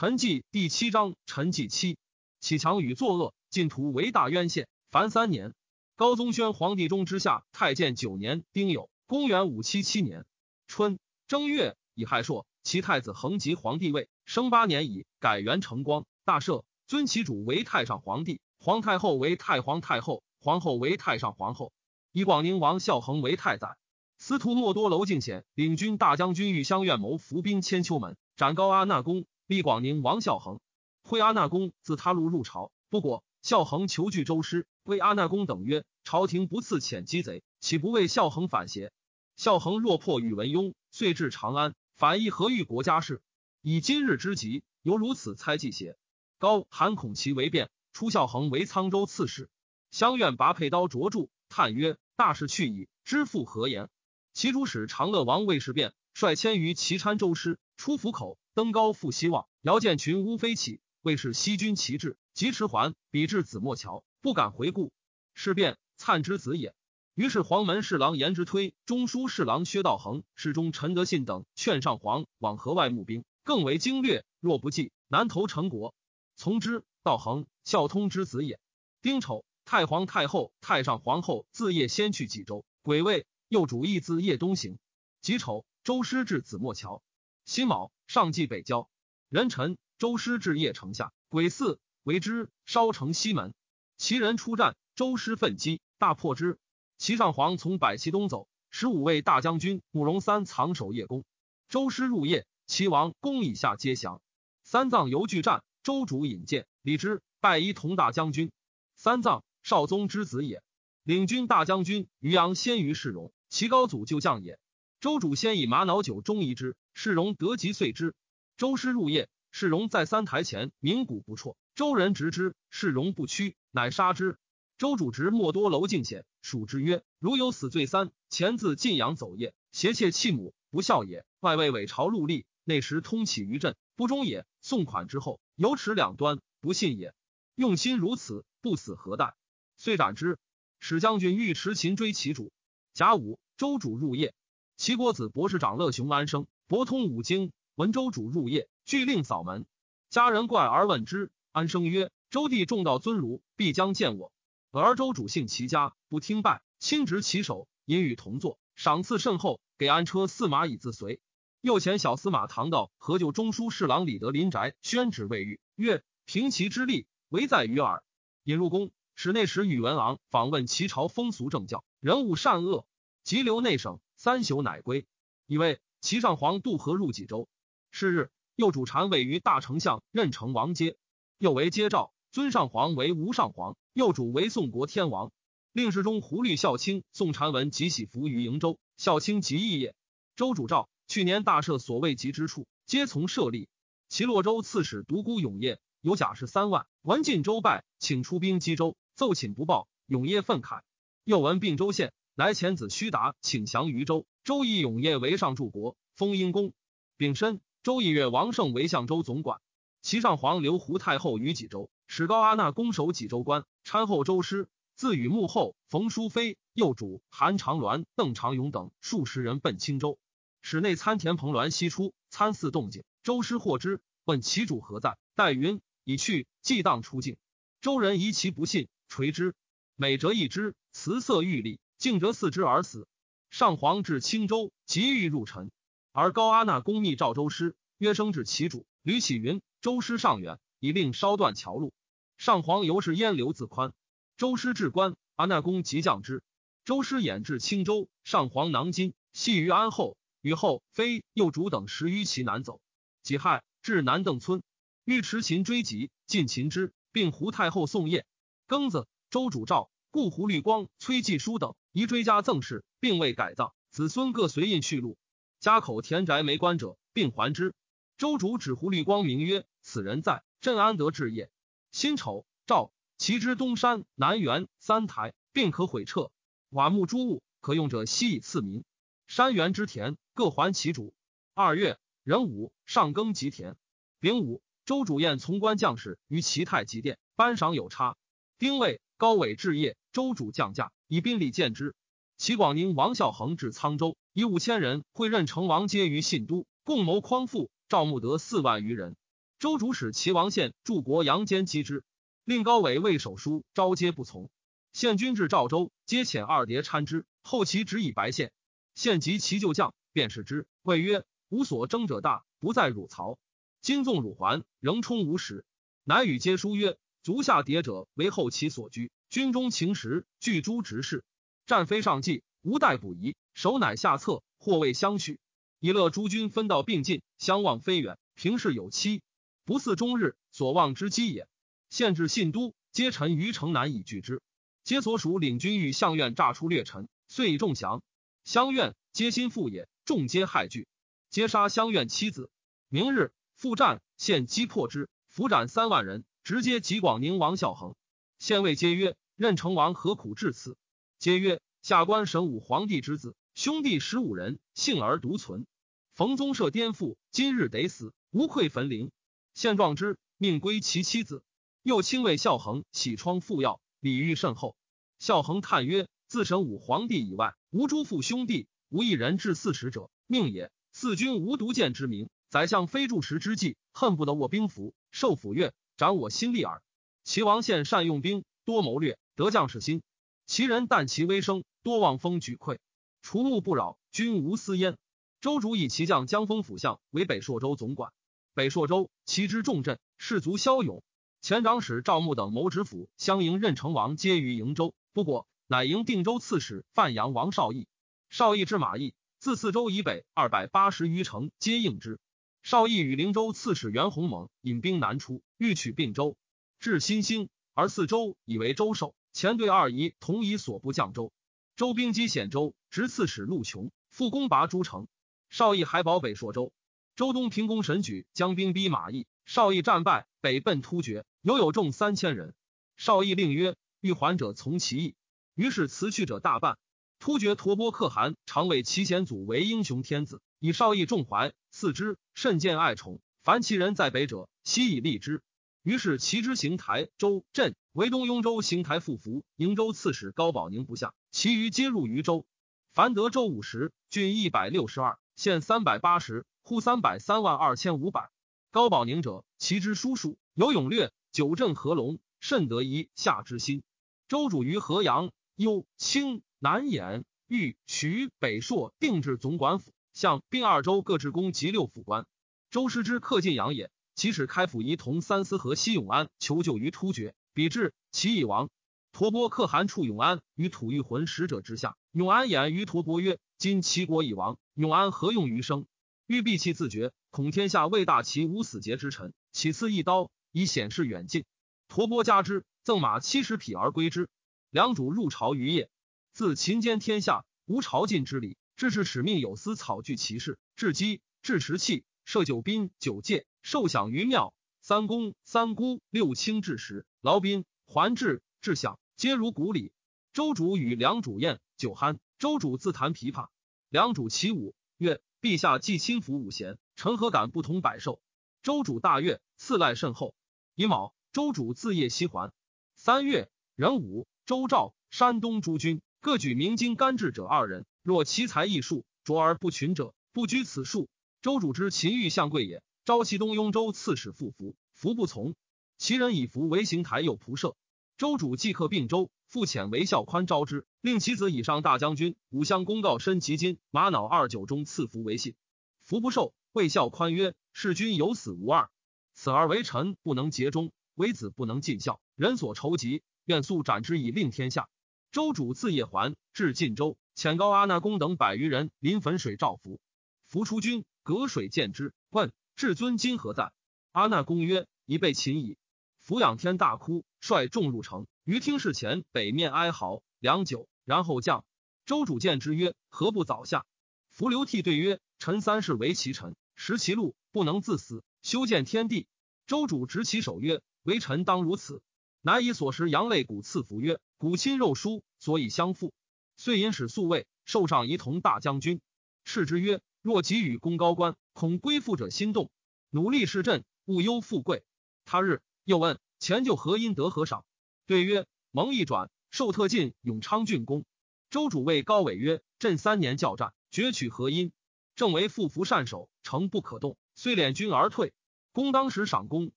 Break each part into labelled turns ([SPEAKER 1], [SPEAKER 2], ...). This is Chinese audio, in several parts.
[SPEAKER 1] 陈纪第七章，陈纪七，启强与作恶，晋图为大渊县，凡三年。高宗宣皇帝中之下，太监九年丁酉，公元五七七年春正月，乙亥朔，其太子恒即皇帝位，生八年已，改元成光，大赦，尊其主为太上皇帝，皇太后为太皇太后，皇后为太上皇后，以广宁王孝恒为太宰。司徒莫多娄敬显领军大将军玉香院谋伏兵千秋门，斩高阿那公。立广宁王孝恒，会阿那公自他路入朝，不果。孝恒求拒周师，谓阿那公等曰：“朝廷不赐遣鸡贼，岂不为孝恒反邪？”孝恒若破宇文邕，遂至长安，反亦何欲国家事？以今日之急，犹如此猜忌邪？高韩恐其为变，出孝恒为沧州刺史。相愿拔佩刀斫住，叹曰：“大事去矣，知父何言？”其主使长乐王魏氏变，率千余骑参周师出府口。登高复希望，遥见群乌飞起，谓是西军旗帜，及驰还，比至子墨桥，不敢回顾。事变，粲之子也。于是黄门侍郎颜之推、中书侍郎薛道衡、侍中陈德信等劝上皇往河外募兵，更为精略。若不济，难投成国。从之。道衡，孝通之子也。丁丑，太皇太后、太上皇后自夜先去济州，癸未，又主义自夜东行。己丑，周师至子墨桥。辛卯，上继北郊。壬辰，周师至邺城下。癸巳，为之烧城西门。其人出战，周师奋击，大破之。齐上皇从百骑东走，十五位大将军慕容三藏守邺宫。周师入邺，齐王宫以下皆降。三藏犹惧战，周主引荐，李之拜一同大将军。三藏少宗之子也，领军大将军于阳先于世荣，齐高祖旧将也。周主先以玛瑙酒中夷之。世荣得及遂之。周师入夜，世荣在三台前鸣鼓不辍。周人执之，世荣不屈，乃杀之。周主执莫多楼敬显，属之曰：“如有死罪三，前自晋阳走夜，挟妾弃母，不孝也。外为伪朝戮力，内时通起于朕，不忠也。送款之后，有齿两端，不信也。用心如此，不死何待？遂斩之。使将军尉迟秦追其主。甲午，周主入夜，齐国子博士长乐雄安生。博通五经，闻周主入夜，具令扫门。家人怪而问之，安生曰：“周帝重道尊儒，必将见我。而周主幸其家，不听拜，亲执其手，引与同坐，赏赐甚厚，给安车驷马以自随。右前小司马唐道何就中书侍郎李德林宅宣旨未遇，曰：平齐之力，唯在于耳。引入宫，使内史宇文昂访问齐朝风俗政教，人物善恶，急留内省，三宿乃归，以为。齐上皇渡河入济州，是日，右主禅位于大丞相任城王阶，又为接诏，尊上皇为吴上皇，右主为宋国天王。令侍中胡律孝卿宋禅文即喜服于瀛州，孝卿即义也。周主诏，去年大赦所未及之处，皆从设立。齐洛州刺史独孤永业有甲士三万，闻晋州败，请出兵击州，奏请不报，永业愤慨。又闻并州县。来遣子虚达请降于州，周易永业为上柱国，封阴公。丙申，周易越王胜为相州总管。齐上皇留胡太后于济州，使高阿那攻守济州关，参后周师。自与幕后冯淑妃、右主韩长鸾、邓长勇等数十人奔青州，使内参田彭鸾西出参祀动静。周师获之，问其主何在，待云已去，既当出境。周人疑其不信，垂之，每折一枝，辞色欲立。敬折四枝而死。上皇至青州，急欲入陈，而高阿那公密召周师，曰：“生至其主。”吕启云：“周师尚远，以令烧断桥路。”上皇由是焉流自宽。周师至关，阿那公即降之。周师掩至青州，上皇囊金系于安后，与后妃右主等十余骑南走。己亥，至南邓村，尉迟秦追及，尽秦之，并胡太后宋业。庚子，周主诏，故胡律光、崔继书等。宜追加赠事，并未改葬，子孙各随印去路。家口田宅没官者，并还之。周主指胡律光名曰：“此人在镇安得志业。”辛丑，赵其之东山、南园三台，并可毁撤。瓦木诸物可用者，悉以赐民。山原之田各还其主。二月，壬午，上耕吉田。丙午，周主宴从官将士于齐太极殿，颁赏有差。丁未，高伟置业，周主降驾。以宾礼见之。齐广宁王孝恒至沧州，以五千人会任成王，皆于信都，共谋匡复。赵穆德四万余人。周主使齐王献助国杨坚击之，令高伟为手书，招皆不从。献军至赵州，皆遣二叠搀之。后其只以白献，献及其旧将，便是之，谓曰：“吾所争者大，不在汝曹。今纵汝还，仍充无实。”乃与皆书曰：“足下谍者为后其所居，军中情实，具诸执事，战非上计，无待补遗。守乃下策，或未相许。以乐诸军分道并进，相望非远，平事有期。”不似终日所望之机也。县至信都，皆臣于城南以拒之。皆所属领军与相院诈出略臣，遂以众降。相院皆心腹也，众皆害惧，皆杀相院妻子。明日复战，献击破之，伏斩三万人，直接及广宁王孝恒。县尉皆曰：“任成王何苦至此？”皆曰：“下官神武皇帝之子，兄弟十五人，幸而独存。冯宗社颠覆，今日得死，无愧焚陵。”现状之命归其妻子，又亲为孝恒洗疮复药，礼遇甚厚。孝恒叹曰：“自神武皇帝以外，无诸父兄弟，无一人至四十者，命也。四君无独见之名，宰相非助时之计，恨不得握兵符，受抚钺，斩我心力耳。齐王献善用兵，多谋略，得将士心。其人但其威声，多望风举溃，除目不扰，君无私焉。周主以其将江丰府相为北朔州总管。”北朔州，其之重镇，士卒骁勇。前长史赵牧等谋执府相迎，任城王皆于瀛州，不过，乃迎定州刺史范阳王绍义。绍义之马邑，自四州以北二百八十余城，皆应之。绍义与灵州刺史袁弘猛引兵南出，欲取并州，至新兴，而四州以为州守。前队二仪同以所部降州，周兵击显州，执刺史陆琼，复攻拔诸城。绍义还保北朔州。周东平公神举将兵逼马邑，少义战败，北奔突厥，犹有众三千人。少义令曰：“欲还者从其意。”于是辞去者大半。突厥陀波可汗常谓其先祖为英雄天子，以少义重怀，赐之甚见爱宠。凡其人在北者，悉以立之。于是其之行台州镇，为东雍州行台副服，瀛州刺史高保宁不下，其余皆入渝州。凡得州五十，郡一百六十二，县三百八十。户三百三万二千五百。高保宁者，其之叔叔有勇略，九镇合龙，甚得一下之心。州主于河阳、幽、青、南兖、豫、徐、北朔定制总管府，向并二州各置公及六府官。周师之克晋阳也，其使开府仪同三司和西永安求救于突厥，比至其已亡。陀波可汗处永安于吐玉魂使者之下，永安言于陀波曰：“今齐国已亡，永安何用余生？”欲避其自绝，恐天下未大齐无死节之臣，起次一刀以显示远近。陀波加之，赠马七十匹而归之。良主入朝于夜，自秦兼天下，无朝觐之礼。致是使命有司草具骑士，置机置石器，设酒宾酒戒，受享于庙。三公三姑六卿至时，劳宾还至至享，皆如古礼。周主与良主宴酒酣，周主自弹琵琶，良主起舞曰。陛下既亲抚五贤，臣何敢不同百寿？周主大悦，赐赖甚厚。乙卯，周主自夜西还。三月壬午，周赵山东诸军各举明金干制者二人。若奇才异术卓而不群者，不拘此数。周主之秦欲相贵也，召其东雍州刺史复服，服不从。其人以服为行台右仆射。周主即刻并州。复遣为孝宽招之，令其子以上大将军武相公告申其金玛瑙二九中赐服为信，服不受。谓孝宽曰：“弑君有死无二，此而为臣不能竭忠，为子不能尽孝，人所仇疾，愿速斩之以令天下。”周主自夜还，至晋州，遣高阿那公等百余人临汾水召服。服出军，隔水见之，问至尊今何在？阿那公曰：“已被擒矣。”俯仰天大哭，率众入城。于听事前，北面哀嚎良久，然后降。周主见之曰：“何不早下？”伏流涕对曰：“臣三世为其臣，食其禄，不能自死，修建天地。”周主执其手曰：“为臣当如此。”乃以所食羊肋骨赐服曰：“骨亲肉疏，所以相负。”遂引使宿卫，受上仪同大将军。斥之曰：“若给予功高官，恐归附者心动，努力事朕，勿忧富贵。”他日又问：“前就何因得何赏？”对曰：蒙一转，受特进永昌郡公。周主谓高伟曰：朕三年教战，攫取何因，正为复服善守，诚不可动。虽敛军而退。公当时赏功，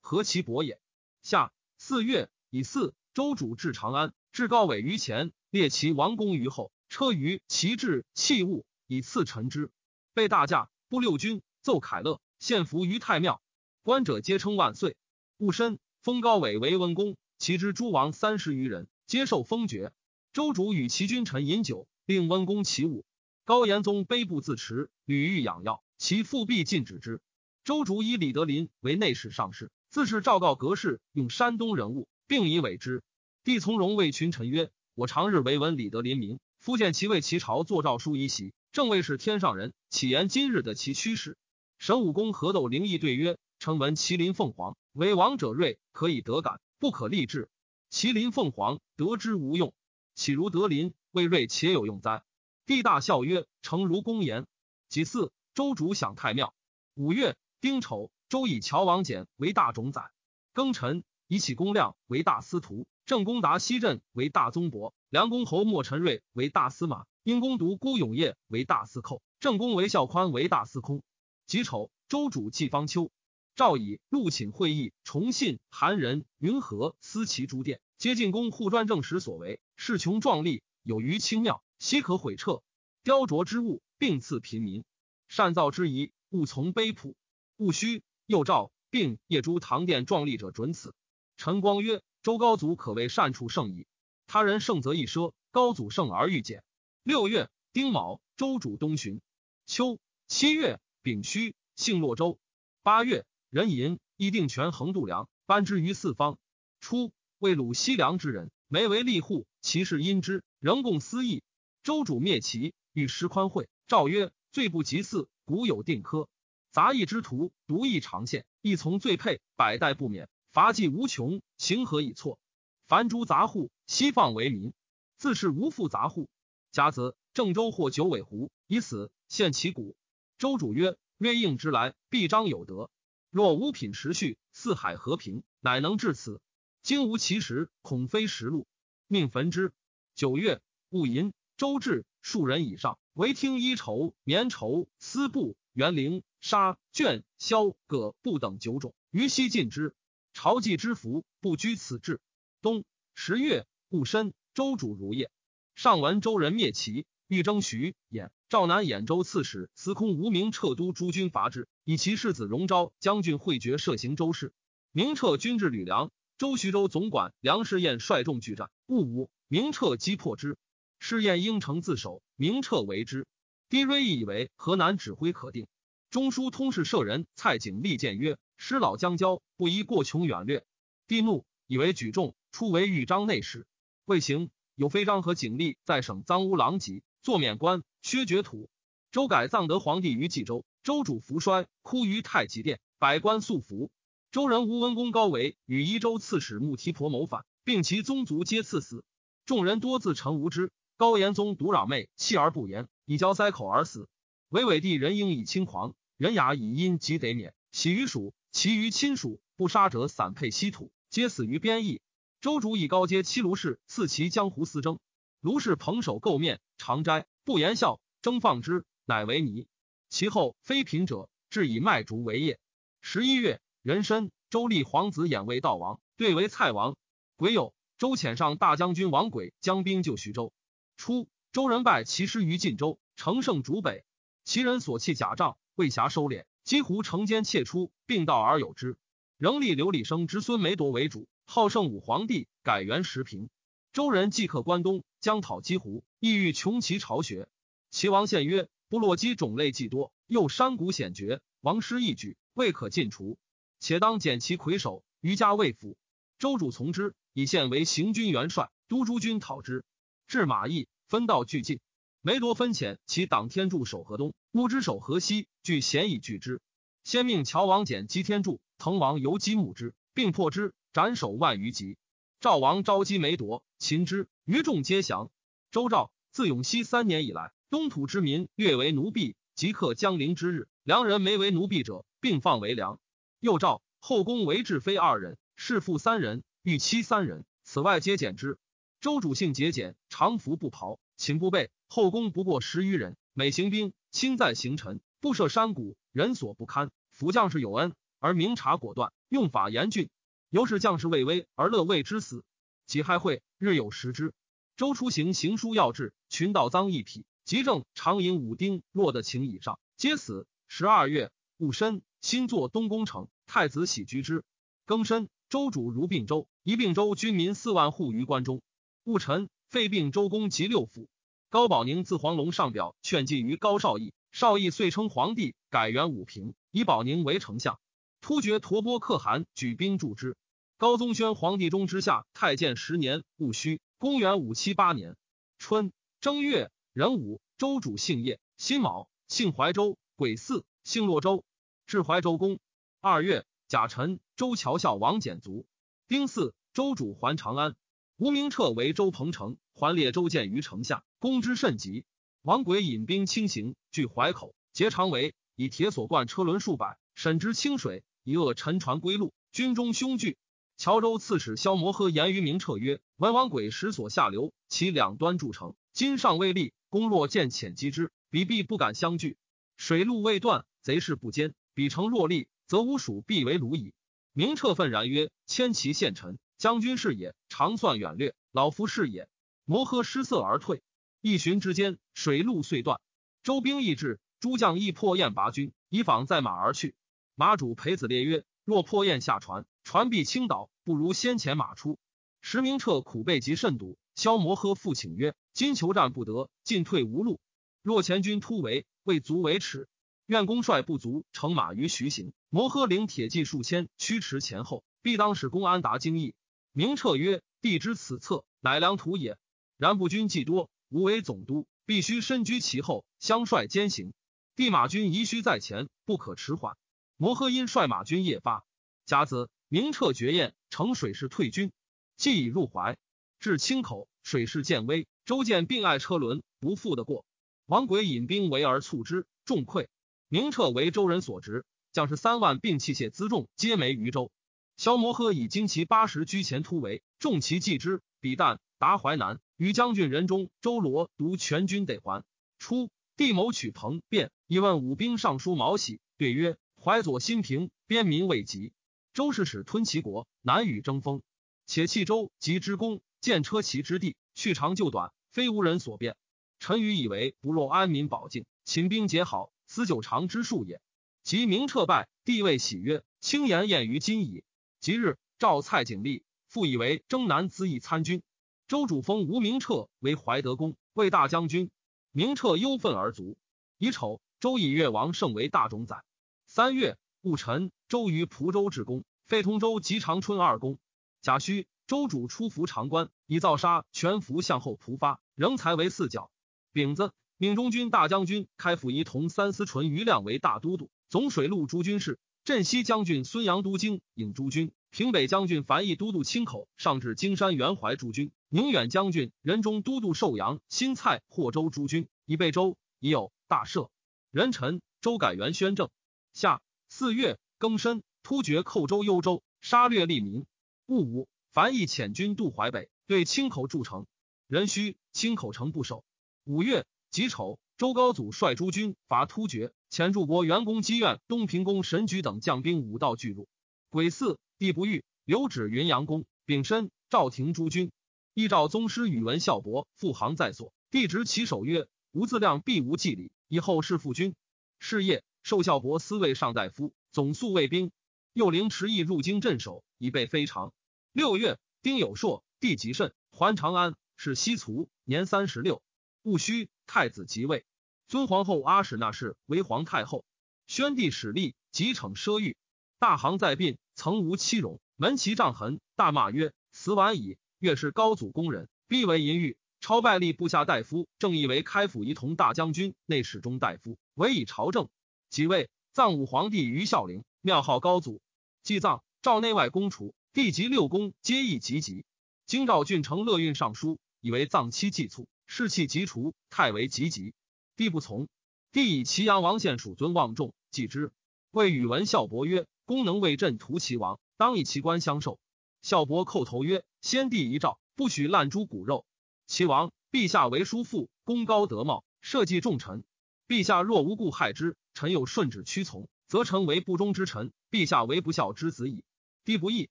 [SPEAKER 1] 何其薄也！下四月以四周主至长安，至高伟于前，列其王公于后，车于其至器物以赐臣之。被大驾，布六军，奏凯乐，献俘于太庙。观者皆称万岁。戊申，封高伟为温公，其之诸王三十余人，皆受封爵。周主与其君臣饮酒，令温公起舞。高延宗悲不自持，屡欲养药，其父必禁止之。周主以李德林为内史上士，自是诏告格式，用山东人物，并以委之。帝从容谓群臣曰：“我常日为闻李德林名，夫见其为其朝作诏书一袭。”正位是天上人，岂言今日的其趋势？神武公何斗灵异对曰：“称闻麒麟凤凰为王者瑞，可以得感，不可立志。麒麟凤凰得之无用，岂如德麟为瑞且有用哉？”帝大笑曰：“诚如公言。”己巳，周主享太庙。五月丁丑，周以乔王翦为大冢宰。庚辰，以启公亮为大司徒，郑公达西镇为大宗伯，梁公侯莫陈瑞为大司马。因公独孤永业为大司寇，正公为孝宽为大司空。己丑，周主祭方丘，诏以陆寝会议，崇信、韩仁、云和司其诸殿，皆进宫护专政时所为，势穷壮丽，有余清妙，悉可毁撤。雕琢之物，并赐平民。善造之仪，勿从卑朴。勿须。又诏并业诸唐殿壮丽者准此。陈光曰：周高祖可谓善处圣矣。他人圣则易奢，高祖圣而愈简。六月丁卯，周主东巡。秋七月丙戌，幸洛州。八月壬寅，议定权衡度量，颁之于四方。初，为鲁西凉之人，眉为吏户，其事因之，仍共私议。周主灭其，欲施宽惠，诏曰：罪不及嗣，古有定科。杂役之徒，独役长线，亦从罪配，百代不免，罚计无穷，情何以错？凡诸杂户，悉放为民，自是无复杂户。甲子，郑州获九尾狐，以死献其骨。周主曰：“曰应之来，必彰有德。若五品持续，四海和平，乃能至此。今无其实，恐非实录。命焚之。”九月戊寅，周至数人以上，唯听衣绸、棉绸、丝布、园绫、纱绢、绡葛布等九种，于悉尽之。朝祭之服，不拘此制。冬十月戊申，周主如夜。上闻周人灭齐，欲征徐兖。赵南兖州刺史司空无名撤都诸军伐之，以其世子荣昭将军会决涉行周事。明撤军至吕梁，周徐州总管梁士彦率众拒战，戊午，明撤击破之。士彦应城自守，明撤为之。低锐以为河南指挥可定。中书通事舍人蔡景立谏曰：“师老将交，不宜过穷远略。”帝怒，以为举重，初为豫章内史，未行。有飞章和景历在省赃污狼藉，作免官，削爵土。周改葬德皇帝于冀州，周主福衰，哭于太极殿，百官肃服。周人吴文公高为与宜州刺史穆提婆谋反，并其宗族皆赐死。众人多自陈无知。高延宗独攘妹，弃而不言，以交塞口而死。韦伟帝人应以轻狂，人雅以阴即得免。喜于蜀，其余亲属不杀者，散配稀土，皆死于边邑。周主以高阶七卢氏赐其江湖私征，卢氏捧手垢面，常斋不言笑，征放之，乃为尼。其后非贫者，至以卖竹为业。十一月，壬申，周立皇子衍为道王，对为蔡王。癸酉，周遣上大将军王轨将兵救徐州。初，周人败其师于晋州，乘胜逐北，其人所弃甲仗，未暇收敛，几乎乘间窃出，并道而有之。仍立刘礼生之孙梅铎为主。号圣武皇帝，改元时平。周人既克关东，将讨击胡，意欲穷其巢穴。齐王献曰：“部落鸡种类既多，又山谷险绝，王师一举，未可尽除。且当减其魁首，余家未辅。”周主从之，以献为行军元帅，督诸军讨之。至马邑，分道俱进。梅铎分遣其党天柱守河东，乌之守河西，据咸以拒之。先命乔王简击天柱，滕王游击木之，并破之。斩首万余级，赵王召击梅夺，擒之，余众皆降。周赵自永熙三年以来，东土之民略为奴婢，即刻江陵之日，良人没为奴婢者，并放为良。又诏后宫为质妃二人，侍妇三人，御妻三人，此外皆减之。周主性节俭，常服不袍，寝不备，后宫不过十余人，每行兵，亲在行臣，不设山谷，人所不堪。辅将士有恩。而明察果断，用法严峻。由是将士畏威而乐为之死。己亥会，日有食之。周出行行书要制，群盗赃一匹，即正长饮五丁，落得情以上，皆死。十二月戊申，新作东宫城，太子喜居之。庚申，周主如并州，一并州军民四万户于关中。戊辰，废并州公及六府。高保宁自黄龙上表劝进于高绍义，绍义遂称皇帝，改元武平，以保宁为丞相。突厥陀波可汗举兵助之。高宗宣皇帝中之下太监十年戊戌，公元五七八年春正月壬午，周主姓叶，辛卯，姓怀州，癸巳，姓洛州，至怀州公。二月甲辰，周侨校王简卒。丁巳，周主还长安。吴明彻为周彭城，还列周建于城下。攻之甚急，王轨引兵轻行，据淮口，结长围，以铁索贯车轮数百，沈之清水，以遏沉船归路。军中凶惧。谯州刺史萧摩诃言于明彻曰：“文王轨石所下流，其两端筑城，今尚未立，公若见浅击之，彼必不敢相拒。水路未断，贼势不坚，彼城若立，则吾蜀必为虏矣。”明彻愤然曰：“千骑献臣，将军是也，长算远略，老夫是也。”摩诃失色而退。一旬之间，水路遂断。周兵易至，诸将亦破雁拔军，以访在马而去。马主裴子烈曰：“若破雁下船，船必倾倒，不如先遣马出。”石明彻苦备及甚笃。萧摩诃复请曰：“今求战不得，进退无路。若前军突围，未足为耻。愿公率不足，乘马于徐行。摩诃领铁骑数千，驱驰前后，必当使公安达京邑。”明彻曰：“帝知此策，乃良图也。然不军既多。”吾为总督，必须身居其后，相率兼行。帝马军宜须在前，不可迟缓。摩诃因率马军夜发，甲子，明彻绝宴，乘水势退军，既已入淮，至清口，水势渐微。周建并爱车轮，不复得过。王轨引兵围而促之，众溃。明彻为周人所执，将士三万，并器械辎重皆没于州。萧摩诃以精骑八十居前突围，众骑继之，彼旦达淮南。与将军仁中、周罗独全军得还。初，帝谋取彭便，以问武兵尚书毛喜，对曰：“淮左新平，边民未及。周氏使吞齐国，难与争锋。且弃周及之功，见车骑之地，去长就短，非无人所变。臣愚以为不若安民保境，秦兵结好，思久长之术也。及明彻败，帝位喜曰：‘轻言晏于今矣。’即日，召蔡景历，复以为征南资议参军。”周主封吴明彻为怀德公，为大将军。明彻忧愤而卒。乙丑，周以越王胜为大冢宰。三月戊辰，周于蒲州置宫，废通州及长春二公。甲戌，周主出伏长关，以造杀全服向后蒲发，仍才为四角。丙子，命中军大将军开府仪同三司纯余亮为大都督，总水陆诸军事。镇西将军孙阳都京引诸军，平北将军樊毅都督清口，上至金山元怀诸军。宁远将军仁中都督寿阳、新蔡、霍州诸军以备州，已有大赦。人臣周改元宣政。夏四月庚申，突厥寇州幽州，杀掠利民。戊午，樊毅遣军渡淮北，对清口筑城。壬戌，清口城不守。五月己丑，周高祖率诸军伐突厥，遣柱国元公积苑、东平公神举等将兵五道俱入。癸巳，帝不遇，留止云阳宫。丙申，赵廷诸军。依照宗师宇文孝伯复行在所，帝执其首曰：“吾自量必无计礼，以后事父君。”是夜，受孝伯司卫上大夫，总肃卫兵。又领持役入京镇守，以备非常。六月，丁酉朔，帝吉甚，还长安，是西卒，年三十六。戊戌，太子即位，尊皇后阿史那氏为皇太后。宣帝始立，即惩奢欲，大行在殡，曾无妻容，门旗杖痕，大骂曰：“死晚矣。”越是高祖宫人，必为淫欲。超拜立部下大夫，正义为开府仪同大将军、内侍中大夫，委以朝政。即位，葬武皇帝于孝陵，庙号高祖。祭葬，诏内外公除，帝及六宫皆议及吉。京兆郡丞乐运尚书以为葬期祭卒，士气急除，太为吉吉。帝不从，帝以祁阳王献属尊望重，祭之。谓宇文孝伯曰：“公能为朕屠齐王，当以其官相授。”孝伯叩头曰：“先帝遗诏，不许滥诛骨肉。齐王陛下为叔父，功高德茂，社稷重臣。陛下若无故害之，臣有顺旨屈从，则。”臣为不忠之臣，陛下为不孝之子矣。帝不义，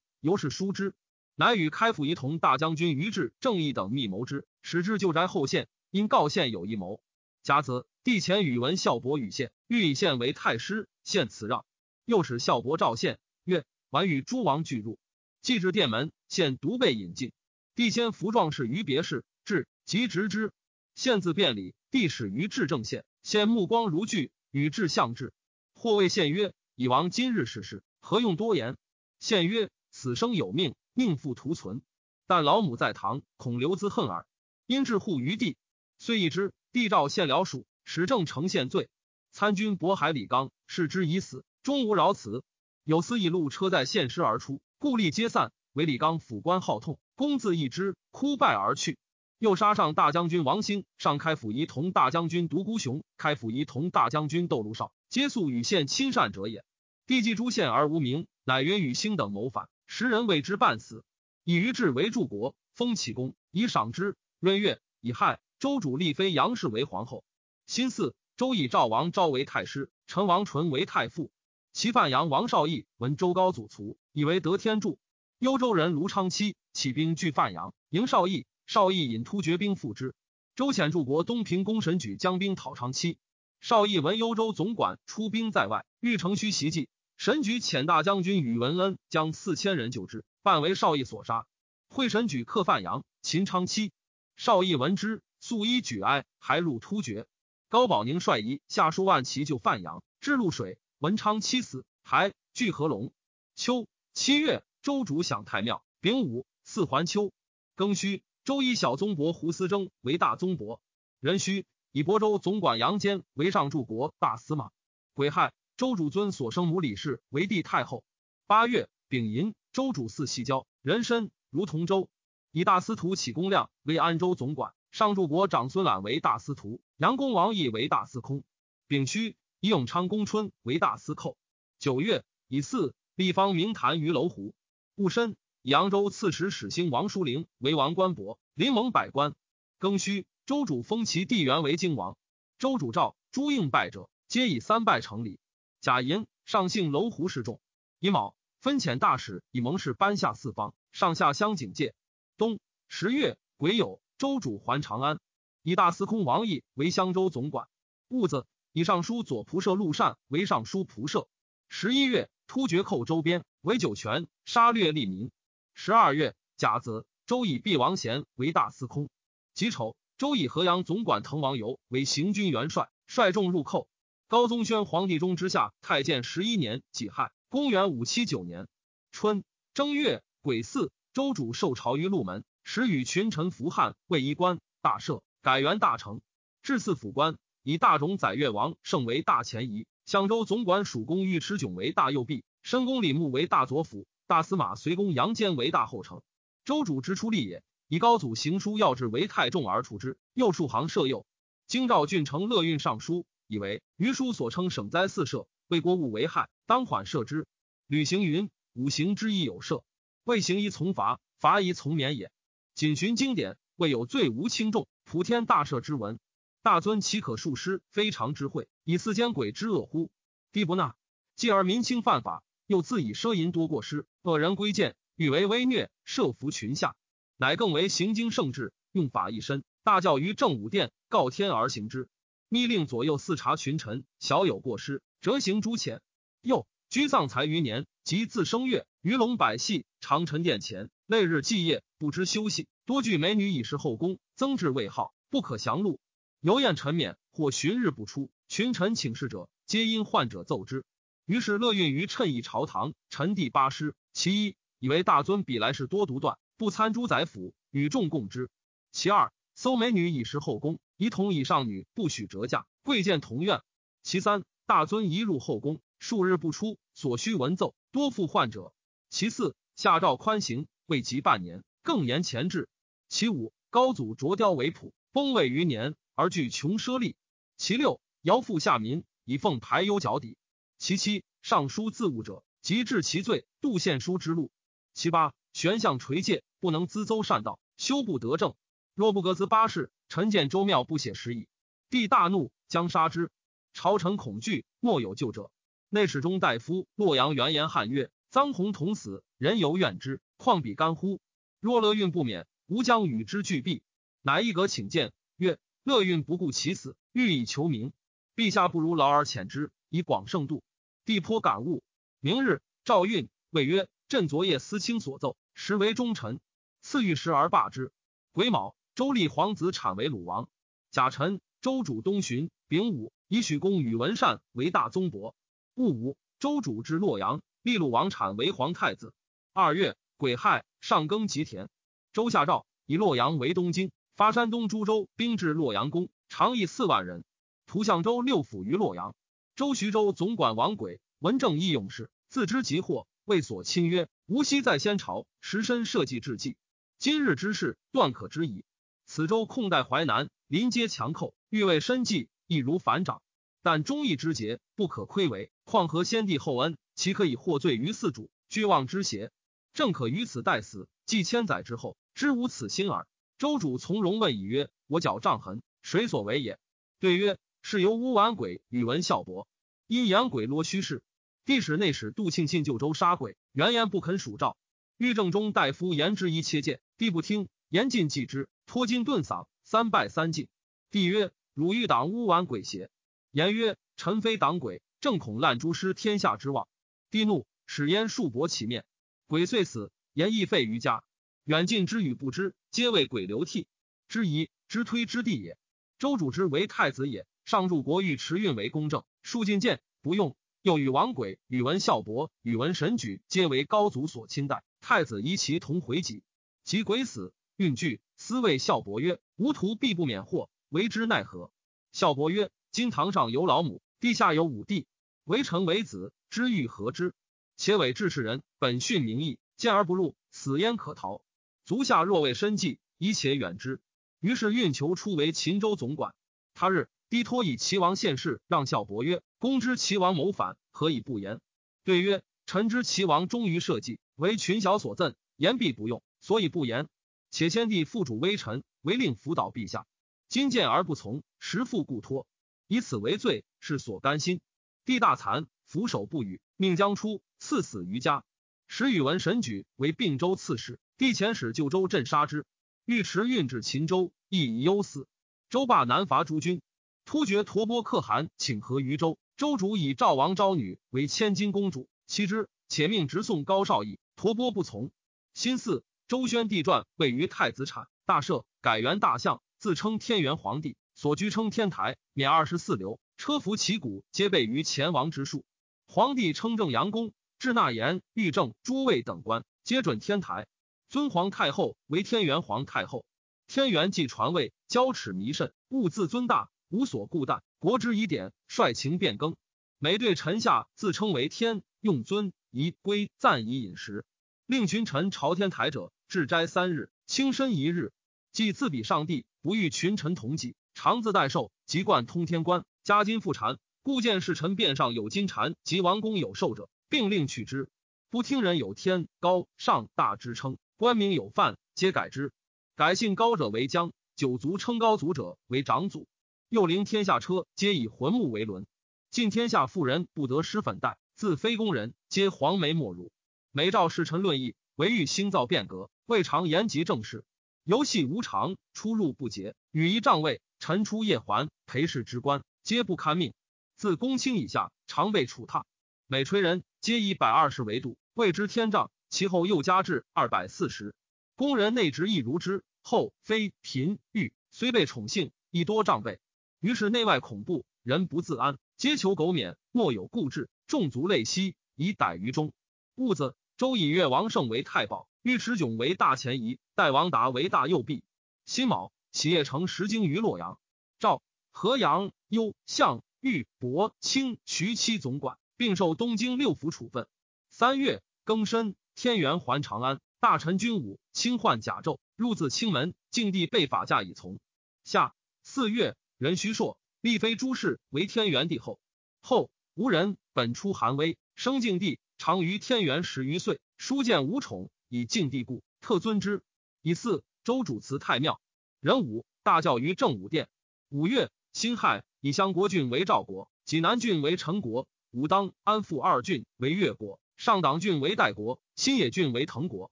[SPEAKER 1] 由是疏之。乃与开府仪同大将军于志、正义等密谋之，使之旧宅后县。因告县有一谋，甲子，帝遣宇文孝伯与县，欲以县为太师，县辞让。又使孝伯召县，曰：“晚与诸王俱入。”既至殿门，县独被引进。帝先服壮士于别室，至即执之。县自便礼，帝使于至正县，县目光如炬，与至相至。或谓献曰：“以王今日逝世，何用多言？”献曰：“死生有命，命复图存。但老母在堂，恐留兹恨耳。因至护于地，遂一之。帝诏献辽属，使正承献罪。参军渤海李纲视之已死，终无饶辞。有司一路车在献师而出，故吏皆散。唯李纲府官好痛，公自一之，哭拜而去。又杀上大将军王兴，上开府仪同大将军独孤雄，开府仪同大将军窦卢绍，皆素与县亲善者也。帝既诸县而无名，乃曰与兴等谋反，时人为之半死。以于志为柱国，封启功，以赏之。闰月，以亥，周主立妃杨氏为皇后。辛巳，周以赵王昭为太师，陈王纯为太傅。其范阳王少义闻周高祖卒，以为得天助。幽州人卢昌期起兵拒范阳，迎少义。少义引突厥兵赴之。周遣柱国东平公神举将兵讨长期。少义闻幽州总管出兵在外，欲乘虚袭击。神举遣大将军宇文恩将四千人救之，半为少义所杀。会神举克范阳，秦昌期。少义闻之，素衣举哀，还入突厥。高保宁率仪下数万骑救范阳，至潞水，文昌期死，还据合龙。秋七月。周主享太庙，丙午，四环秋，庚戌，周以小宗伯胡思征为大宗伯。壬戌，以亳州总管杨坚为上柱国大司马。癸亥，周主尊所生母李氏为帝太后。八月，丙寅，周主祀西郊，人参如同州。以大司徒启公亮为安州总管，上柱国长孙览为大司徒，杨公王义为大司空。丙戌，以永昌公春为大司寇。九月，以巳，立方明坛于楼湖。戊申，扬州刺史史兴王叔陵为王官伯，临蒙百官。庚戌，周主封其弟元为京王。周主赵朱应拜者，皆以三拜成礼。贾寅，上姓楼湖氏众。乙卯，分遣大使以蒙氏班下四方，上下相警戒。冬十月癸酉，周主还长安，以大司空王毅为襄州总管。戊子，以尚书左仆射陆善为尚书仆射。十一月。突厥寇周边，为酒泉，杀掠利民。十二月甲子，周以毕王贤为大司空。己丑，周以河阳总管滕王游为行军元帅，率众入寇。高宗宣皇帝中之下太监十一年己亥，公元五七九年春正月癸巳，周主受朝于鹿门，时与群臣服汉，为衣冠大赦，改元大成，至祀府官，以大冢载越王胜为大前仪。相州总管蜀公尉迟迥为大右弼，申公李牧为大左辅，大司马随公杨坚为大后丞。周主之出立也，以高祖行书要旨为太重而处之。又数行设右。京兆郡城乐运尚书，以为余书所称省灾四赦，为国务为害，当缓赦之。吕行云：五行之意有赦，未行宜从罚，罚宜从免也。谨循经典，未有罪无轻重，普天大赦之文。大尊岂可恕师？非常之惠，以四奸鬼之恶乎？帝不纳，继而民轻犯法，又自以奢淫多过失，恶人归谏，欲为威虐，设服群下，乃更为行经圣制，用法一身，大教于正武殿，告天而行之。密令左右四察群臣，小有过失，折行诸浅。又居丧才余年，即自生月，鱼龙百戏，长陈殿前，累日祭夜，不知休息，多聚美女以示后宫，增至位号，不可详录。游宴陈冕，或旬日不出，群臣请示者，皆因患者奏之。于是乐运于趁意朝堂，臣弟八师。其一，以为大尊比来世多独断，不参诸宰府，与众共之。其二，搜美女以食后宫，仪同以上女不许折价，贵贱同院。其三，大尊一入后宫，数日不出，所需文奏多负患者。其四，下诏宽刑，未及半年，更严前制。其五，高祖着雕为仆，崩位余年。而惧穷奢利。其六，徭赋下民，以奉排忧脚底。其七，尚书自误者，即治其罪，度献书之路。其八，玄象垂戒，不能咨奏善道，修不得正。若不革兹八事，臣见周庙不写时矣。帝大怒，将杀之。朝臣恐惧，莫有救者。内史中大夫洛阳元言汉曰：“臧洪同死，人犹怨之，况彼干乎？若乐运不免，吾将与之俱毙。”乃一阁请见，曰：“乐运不顾其死，欲以求名。陛下不如劳而遣之，以广圣度。”帝颇感悟。明日，赵运谓曰：“朕昨夜思卿所奏，实为忠臣。赐御时而罢之。”癸卯，周立皇子产为鲁王。甲辰，周主东巡。丙午，以许公宇文善为大宗伯。戊午，周主至洛阳，立鲁王产为皇太子。二月，癸亥，上耕吉田。周下诏，以洛阳为东京，发山东诸州兵至洛阳宫，长邑四万人。图相州六府于洛阳。周徐州总管王轨。文正义勇士，自知急祸，为所亲曰：“吾昔在先朝，实身社稷治计，今日之事，断可知矣。此州控代淮南，临接强寇，欲为身计，亦如反掌。但忠义之节，不可亏为。况何先帝厚恩，岂可以获罪于四主？俱望之邪？正可于此待死，继千载之后，知无此心耳。”周主从容问以曰：“我脚杖痕，谁所为也？”对曰：“是由乌丸鬼宇文孝伯，因言鬼罗虚事。”帝使内史杜庆庆救州杀鬼，原言不肯属诏。御正中大夫言之一切谏，帝不听，言尽继之，托金顿嗓，三拜三进。帝曰：“汝欲党乌丸鬼邪？”言曰：“臣非党鬼，正恐烂诸师天下之望。”帝怒，使焉数驳其面。鬼遂死，言亦废于家。远近之与不知，皆为鬼流涕之疑之推之地也。周主之为太子也，上入国欲持运为公正，数进谏不用。又与王轨、宇文孝伯、宇文神举皆为高祖所亲代，太子宜其同回己。及鬼死，运惧，思谓孝伯曰：“吾徒必不免祸，为之奈何？”孝伯曰：“今堂上有老母，地下有五弟，为臣为子，知欲何之？且委治世人，本训名义，见而不入，死焉可逃？足下若为身计，宜且远之。”于是运求出为秦州总管。他日。低托以齐王献事，让孝伯曰：“公知齐王谋反，何以不言？”对曰：“臣知齐王忠于社稷，为群小所赠，言必不用，所以不言。且先帝父主微臣，唯令辅导陛下，今见而不从，实负故托，以此为罪，是所甘心。帝大惭，俯首不语，命将出，赐死于家。使宇文神举为并州刺史，帝遣使就州镇杀之。尉迟运至秦州，亦以忧死。周霸南伐诸军。突厥陀波可汗请和于州，州主以赵王昭女为千金公主，妻之，且命直送高少义。陀波不从。新巳，周宣帝传位于太子产，大赦，改元大相，自称天元皇帝，所居称天台，免二十四流，车服旗鼓，皆备于前王之数。皇帝称正阳公，至纳言、御正、诸位等官，皆准天台，尊皇太后为天元皇太后。天元既传位，骄耻弥甚，勿自尊大。无所顾惮，国之疑典，率情变更。每对臣下自称为天，用尊仪规赞以饮食，令群臣朝天台者，置斋三日，轻身一日。既自比上帝，不欲群臣同己，常自代寿，即贯通天冠，加金复禅。故见侍臣殿上有金蝉及王公有寿者，并令取之。不听人有天高上大之称，官名有范，皆改之。改姓高者为将，九族称高祖者为长祖。又临天下车，皆以魂木为轮。尽天下妇人不得施粉黛，自非宫人，皆黄眉莫辱。每召侍臣论议，唯欲兴造变革，未尝言及政事。游戏无常，出入不节。羽衣帐位，臣出夜还，陪侍之官，皆不堪命。自公卿以下，常被处榻。每垂人，皆以百二十为度，谓之天丈。其后又加至二百四十。宫人内职亦如之。后妃嫔御虽被宠幸，亦多杖备。于是内外恐怖，人不自安，皆求苟免，莫有固志。众族泪息，以逮于中。戊子，周以越王胜为太保，尉迟迥为大前夷，代王达为大右弼。辛卯，起业成十京于洛阳。赵、河阳、幽、相、豫、博、清、徐七总管，并受东京六府处分。三月庚申，天元还长安，大臣军武轻换甲胄，入自清门，敬帝被法驾以从。夏四月。人虚硕，立妃朱氏为天元帝后。后吴人本出韩威，生敬帝，长于天元十余岁。书见无宠，以敬帝故，特尊之。以四周主祠太庙。壬午，大教于正武殿。五月辛亥，以襄国郡为赵国，济南郡为陈国。武当、安富二郡为越国，上党郡为代国，新野郡为滕国，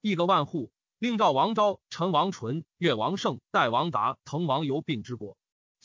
[SPEAKER 1] 一个万户。令赵王昭、陈王纯、越王胜、代王达、滕王游并之国。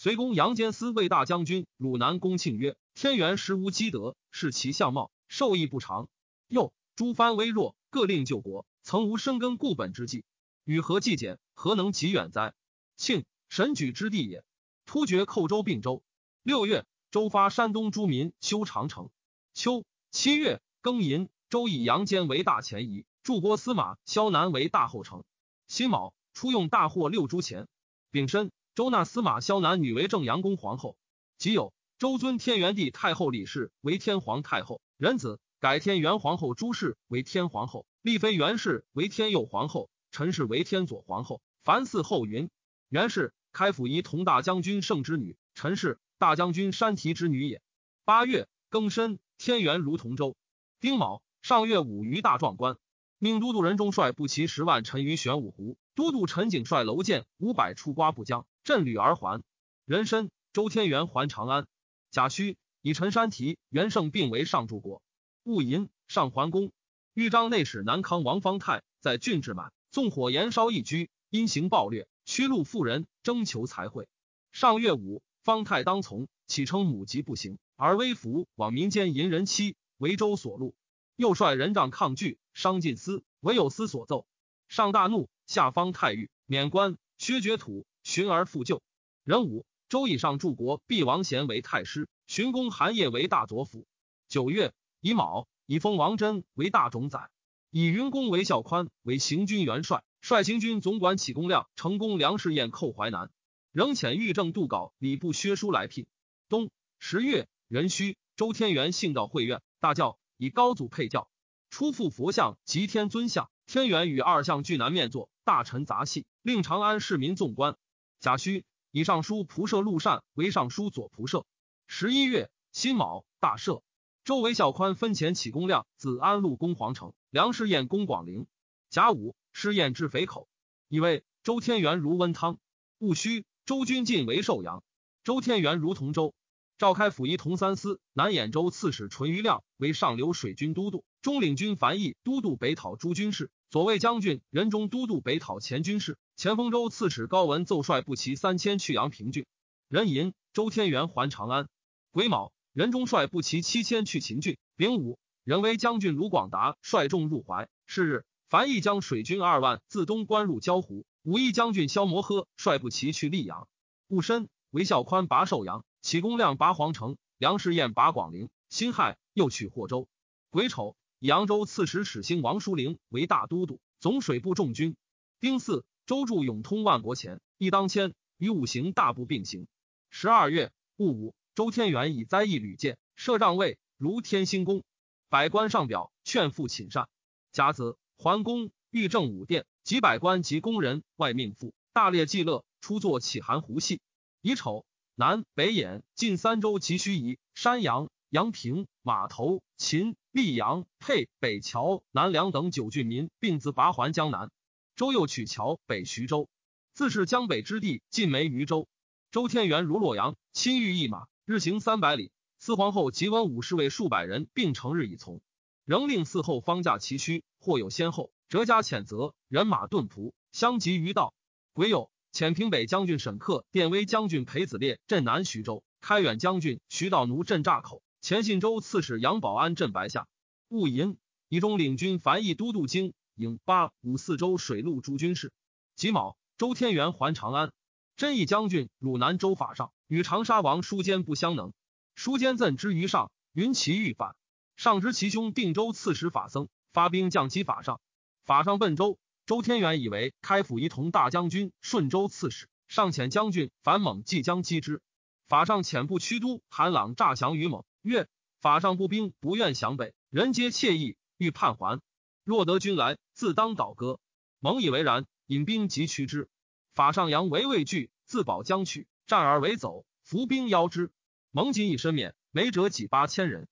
[SPEAKER 1] 随公杨坚思为大将军，汝南公庆曰：“天元实无积德，视其相貌，寿益不长。又诸藩微弱，各令救国，曾无深根固本之计。与何计简？何能及远哉？庆神举之地也。突厥寇州并州。六月，周发山东诸民修长城。秋七月庚寅，周以杨坚为大前夷。驻国司马萧南为大后丞。辛卯，初用大获六铢钱。丙申，周纳司马萧南女为正阳宫皇后。即有，周尊天元帝太后李氏为天皇太后，仁子改天元皇后朱氏为天皇后，丽妃元氏为天佑皇后，陈氏为天左皇后。凡嗣后云：元氏开府仪同大将军圣之女，陈氏大将军山提之女也。八月庚申，天元如同州。丁卯，上月五于大壮观。命都督任中率步骑十万陈于玄武湖，都督陈景率楼舰五百出瓜不江，振旅而还。人参周天元还长安。贾诩以陈山提、元盛并为上柱国。戊寅，上桓公。豫章内史南康王方泰在郡治满，纵火燃烧一居，因行暴虐，驱戮妇人，征求财会。上月五，方泰当从，启称母疾不行，而微服往民间淫人妻，为州所录。又率人仗抗拒，伤尽司，唯有司所奏。上大怒，下方太狱，免官，削爵土，寻而复旧。壬午，周以上柱国毕王贤为太师，寻公韩业为大左辅。九月乙卯，以封王真为大冢宰，以云公为孝宽为行军元帅，率行军总管启公亮、成功梁士彦寇淮南，仍遣御正杜稿礼部薛书来聘。冬十月壬戌，周天元幸到会院，大叫。以高祖配教，初复佛像及天尊像。天元与二相俱南面坐，大臣杂戏，令长安市民纵观。贾诩以尚书仆射陆善为尚书左仆射。十一月辛卯，大赦。周围孝宽分钱启公亮子安陆攻皇城，梁士彦攻广陵。甲午，师彦至肥口，以为周天元如温汤。戊戌，周军进为寿阳。周天元如同州。召开府仪同三司，南兖州刺史淳于亮为上流水军都督，中领军樊毅都督北讨诸军事，左卫将军任中都督北讨前军事。前锋州刺史高文奏率步骑三千去阳平郡。壬寅，周天元还长安。癸卯，任中率步骑七千去秦郡。丙午，任为将军卢广达率众入淮。是日，樊毅将水军二万自东关入交湖。武义将军萧摩诃率步骑去溧阳。戊申，韦孝宽拔寿阳。启公亮拔皇城，梁士彦拔广陵，辛亥又取霍州。癸丑，扬州刺史史兴王叔陵为大都督，总水部重军。丁巳，周助永通万国钱，一当千，与五行大部并行。十二月戊午，周天元以灾异屡见，设帐位，如天兴宫。百官上表劝父寝善。甲子，桓公御正武殿，及百官及工人外命妇，大列祭乐，出作启韩胡戏。乙丑。南北兖晋三州及盱眙、山阳、阳平、马头、秦、溧阳、沛、北谯、南梁等九郡民并自拔还江南。周又取谯北徐州，自是江北之地尽没于州。周天元如洛阳，亲御一马，日行三百里。四皇后及文武侍卫数百人并成日以从，仍令嗣后方驾其躯，或有先后，折加谴责。人马顿仆相及于道，癸酉。遣平北将军沈克、殿威将军裴子烈镇南徐州，开远将军徐道奴镇栅口，前信州刺史杨保安镇白下。戊寅，以中领军樊毅都督京、颍、巴、五四州水陆诸军事。己卯，周天元还长安。真义将军汝南州法上与长沙王舒坚不相能，舒坚赠之于上，云其欲反。上知其兄定州刺史法僧发兵降击法上，法上奔州。周天元以为开府仪同大将军、顺州刺史，上遣将军樊猛即将击之。法上遣部驱都韩朗诈降于猛，曰：“法上不兵不愿降北，人皆惬意，欲叛还。若得君来，自当倒戈。”蒙以为然，引兵即驱之。法上阳为畏惧，自保将取，战而为走，伏兵邀之。蒙仅以身免，没者几八千人。